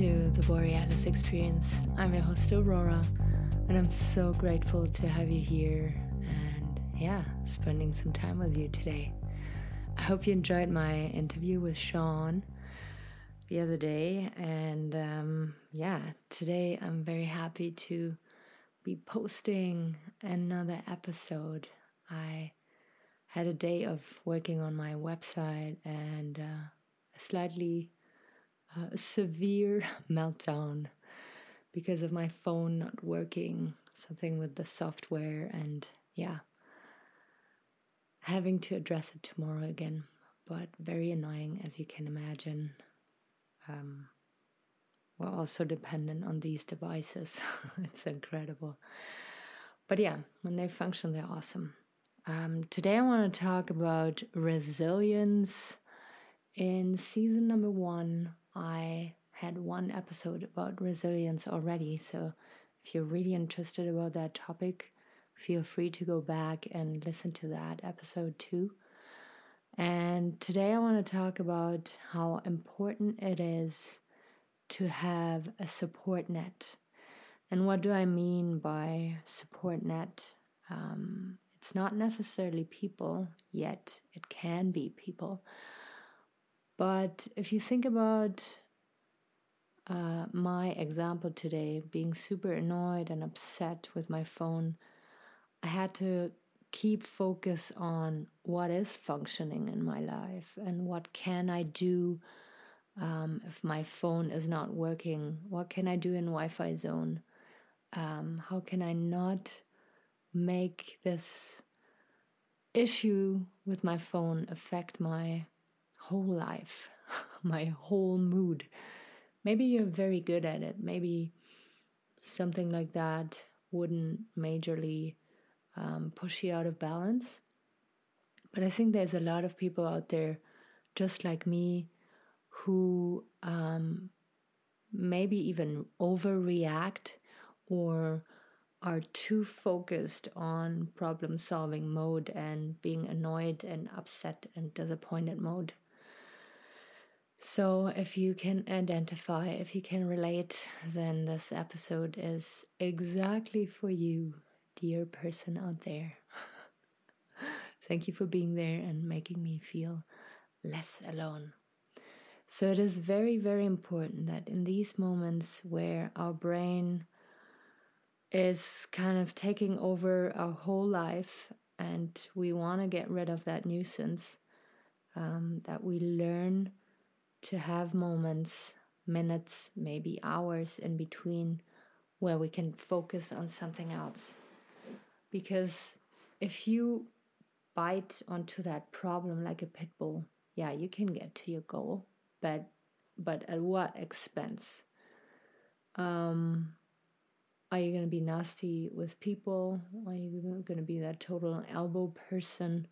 to the Borealis Experience. I'm your host, Aurora, and I'm so grateful to have you here and, yeah, spending some time with you today. I hope you enjoyed my interview with Sean the other day, and um, yeah, today I'm very happy to be posting another episode. I had a day of working on my website and uh, slightly severe meltdown because of my phone not working, something with the software, and yeah, having to address it tomorrow again. But very annoying, as you can imagine. Um, we're also dependent on these devices. it's incredible. But yeah, when they function, they're awesome. Um, today, I want to talk about resilience. In season number one, I had one episode about resilience already. So, if you're really interested about that topic, feel free to go back and listen to that episode too. And today, I want to talk about how important it is to have a support net. And what do I mean by support net? Um, it's not necessarily people yet, it can be people. But if you think about uh, my example today, being super annoyed and upset with my phone, I had to keep focus on what is functioning in my life and what can I do um, if my phone is not working? What can I do in Wi Fi zone? Um, how can I not make this issue with my phone affect my whole life, my whole mood? Maybe you're very good at it. Maybe something like that wouldn't majorly um, push you out of balance. But I think there's a lot of people out there just like me who um, maybe even overreact or are too focused on problem solving mode and being annoyed and upset and disappointed mode. So, if you can identify, if you can relate, then this episode is exactly for you, dear person out there. Thank you for being there and making me feel less alone. So it is very, very important that in these moments where our brain is kind of taking over our whole life and we want to get rid of that nuisance, um, that we learn to have moments, minutes, maybe hours in between where we can focus on something else. Because if you bite onto that problem like a pit bull, yeah, you can get to your goal but but at what expense? Um, are you going to be nasty with people? Are you going to be that total elbow person?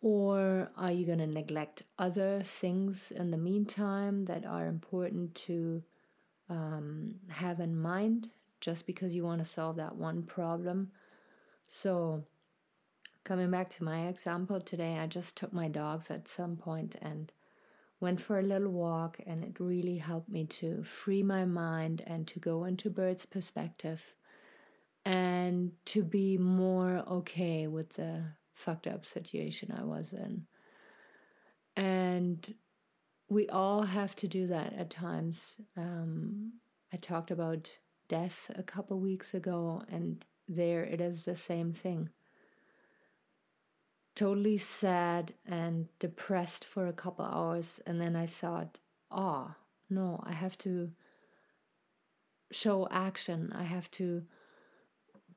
Or are you going to neglect other things in the meantime that are important to um, have in mind just because you want to solve that one problem? So, coming back to my example today, I just took my dogs at some point and went for a little walk, and it really helped me to free my mind and to go into Bird's perspective and to be more okay with the fucked up situation I was in. And we all have to do that at times. Um, I talked about death a couple weeks ago, and there it is the same thing totally sad and depressed for a couple hours. And then I thought, oh, no, I have to show action. I have to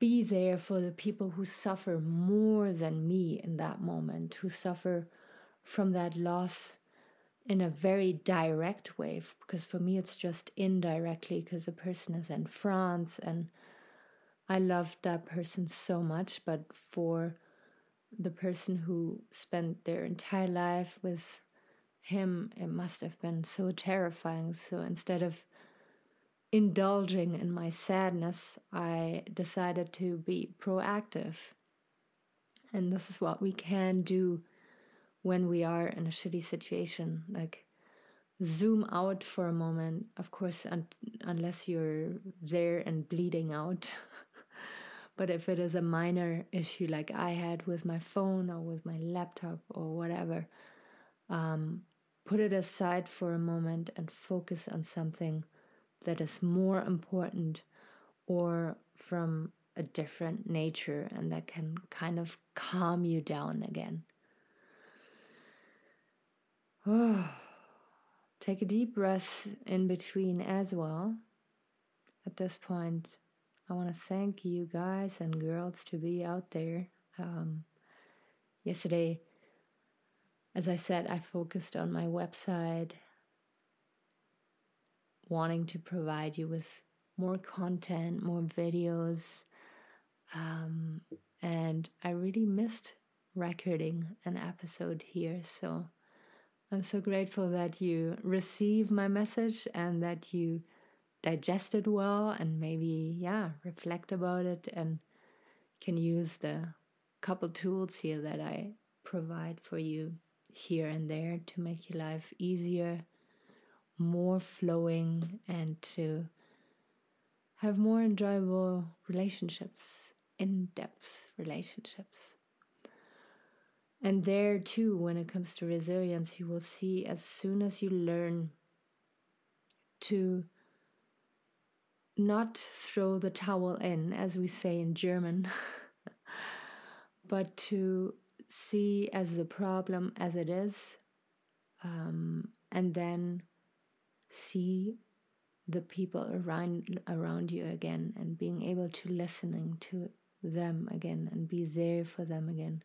be there for the people who suffer more than me in that moment, who suffer from that loss in a very direct way. Because for me, it's just indirectly because the person is in France and I loved that person so much. But for the person who spent their entire life with him, it must have been so terrifying. So instead of indulging in my sadness, I decided to be proactive. And this is what we can do when we are in a shitty situation. Like zoom out for a moment, of course, un- unless you're there and bleeding out. but if it is a minor issue like I had with my phone or with my laptop or whatever, um, put it aside for a moment and focus on something that is more important or from a different nature and that can kind of calm you down again. Oh, take a deep breath in between as well. At this point, I want to thank you guys and girls to be out there. Um, yesterday, as I said, I focused on my website, wanting to provide you with more content, more videos. Um, and I really missed recording an episode here. So I'm so grateful that you receive my message and that you digest it well and maybe, yeah, reflect about it and can use the couple tools here that I provide for you here and there to make your life easier, more flowing, and to have more enjoyable relationships, in depth relationships. And there, too, when it comes to resilience, you will see as soon as you learn to not throw the towel in, as we say in German, but to see as the problem as it is, um, and then see the people around around you again, and being able to listening to them again and be there for them again,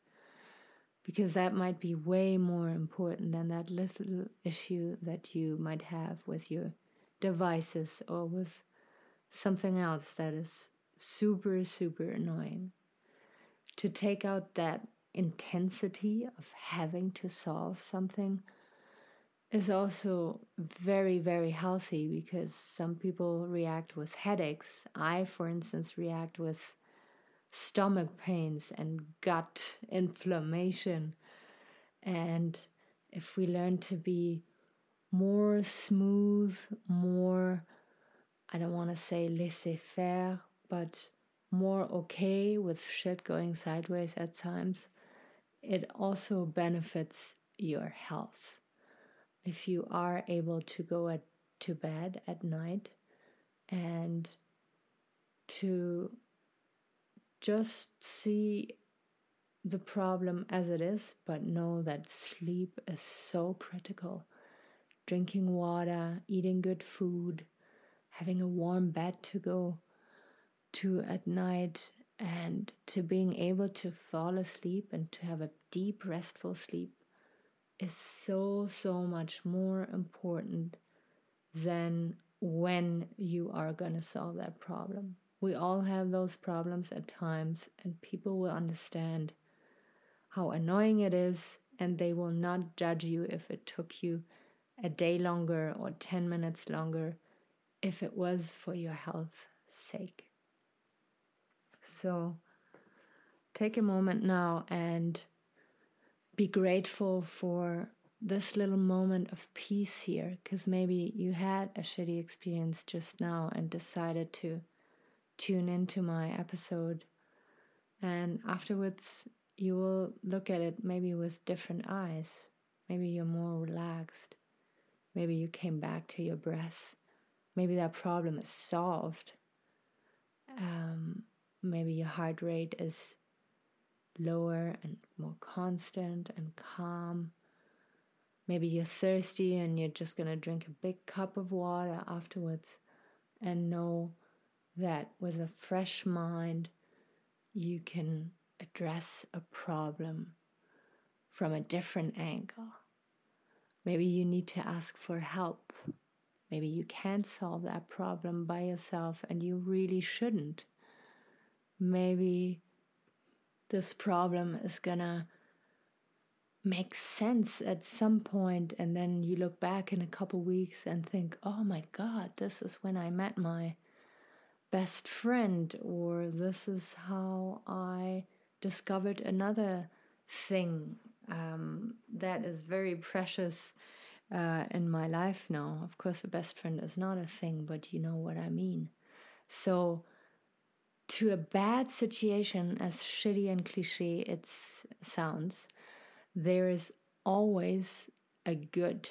because that might be way more important than that little issue that you might have with your devices or with something else that is super super annoying. To take out that intensity of having to solve something is also very, very healthy because some people react with headaches. I, for instance, react with stomach pains and gut inflammation. And if we learn to be more smooth, more, I don't want to say laissez faire, but more okay with shit going sideways at times, it also benefits your health. If you are able to go at, to bed at night and to just see the problem as it is, but know that sleep is so critical. Drinking water, eating good food, having a warm bed to go to at night, and to being able to fall asleep and to have a deep, restful sleep is so, so much more important than when you are going to solve that problem. We all have those problems at times, and people will understand how annoying it is, and they will not judge you if it took you a day longer or 10 minutes longer if it was for your health's sake. So take a moment now and be grateful for this little moment of peace here because maybe you had a shitty experience just now and decided to tune into my episode. And afterwards you will look at it maybe with different eyes. Maybe you're more relaxed. Maybe you came back to your breath. Maybe that problem is solved. Um, maybe your heart rate is lower and more constant and calm. Maybe you're thirsty and you're just going to drink a big cup of water afterwards and know that with a fresh mind, you can address a problem from a different angle. Maybe you need to ask for help. Maybe you can't solve that problem by yourself and you really shouldn't maybe this problem is gonna make sense at some point and then you look back in a couple weeks and think oh my god this is when i met my best friend or this is how i discovered another thing um, that is very precious uh, in my life now. Of course, a best friend is not a thing, but you know what I mean. So, to a bad situation, as shitty and cliche it sounds, there is always a good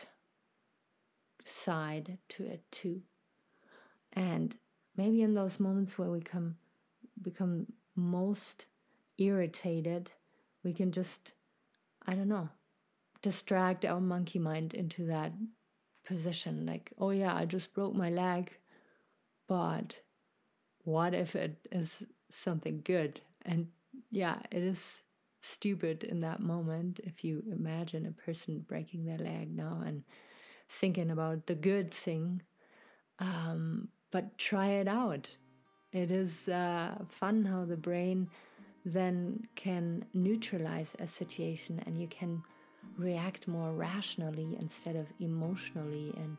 side to it too. And maybe in those moments where we come become most irritated, we can just, I don't know, distract our monkey mind into that position. Like, oh yeah, I just broke my leg, but what if it is something good? And yeah, it is stupid in that moment if you imagine a person breaking their leg now and thinking about the good thing. Um, but try it out. It is uh, fun how the brain then can neutralize a situation and you can react more rationally instead of emotionally and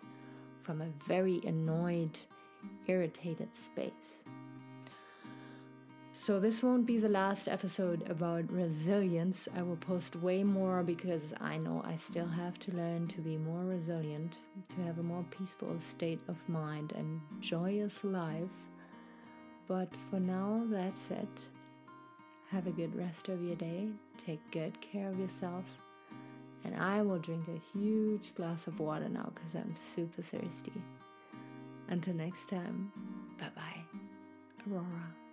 from a very annoyed, irritated space. So, this won't be the last episode about resilience. I will post way more because I know I still have to learn to be more resilient, to have a more peaceful state of mind and joyous life. But for now, that's it. Have a good rest of your day. Take good care of yourself. And I will drink a huge glass of water now because I'm super thirsty. Until next time, bye bye. Aurora.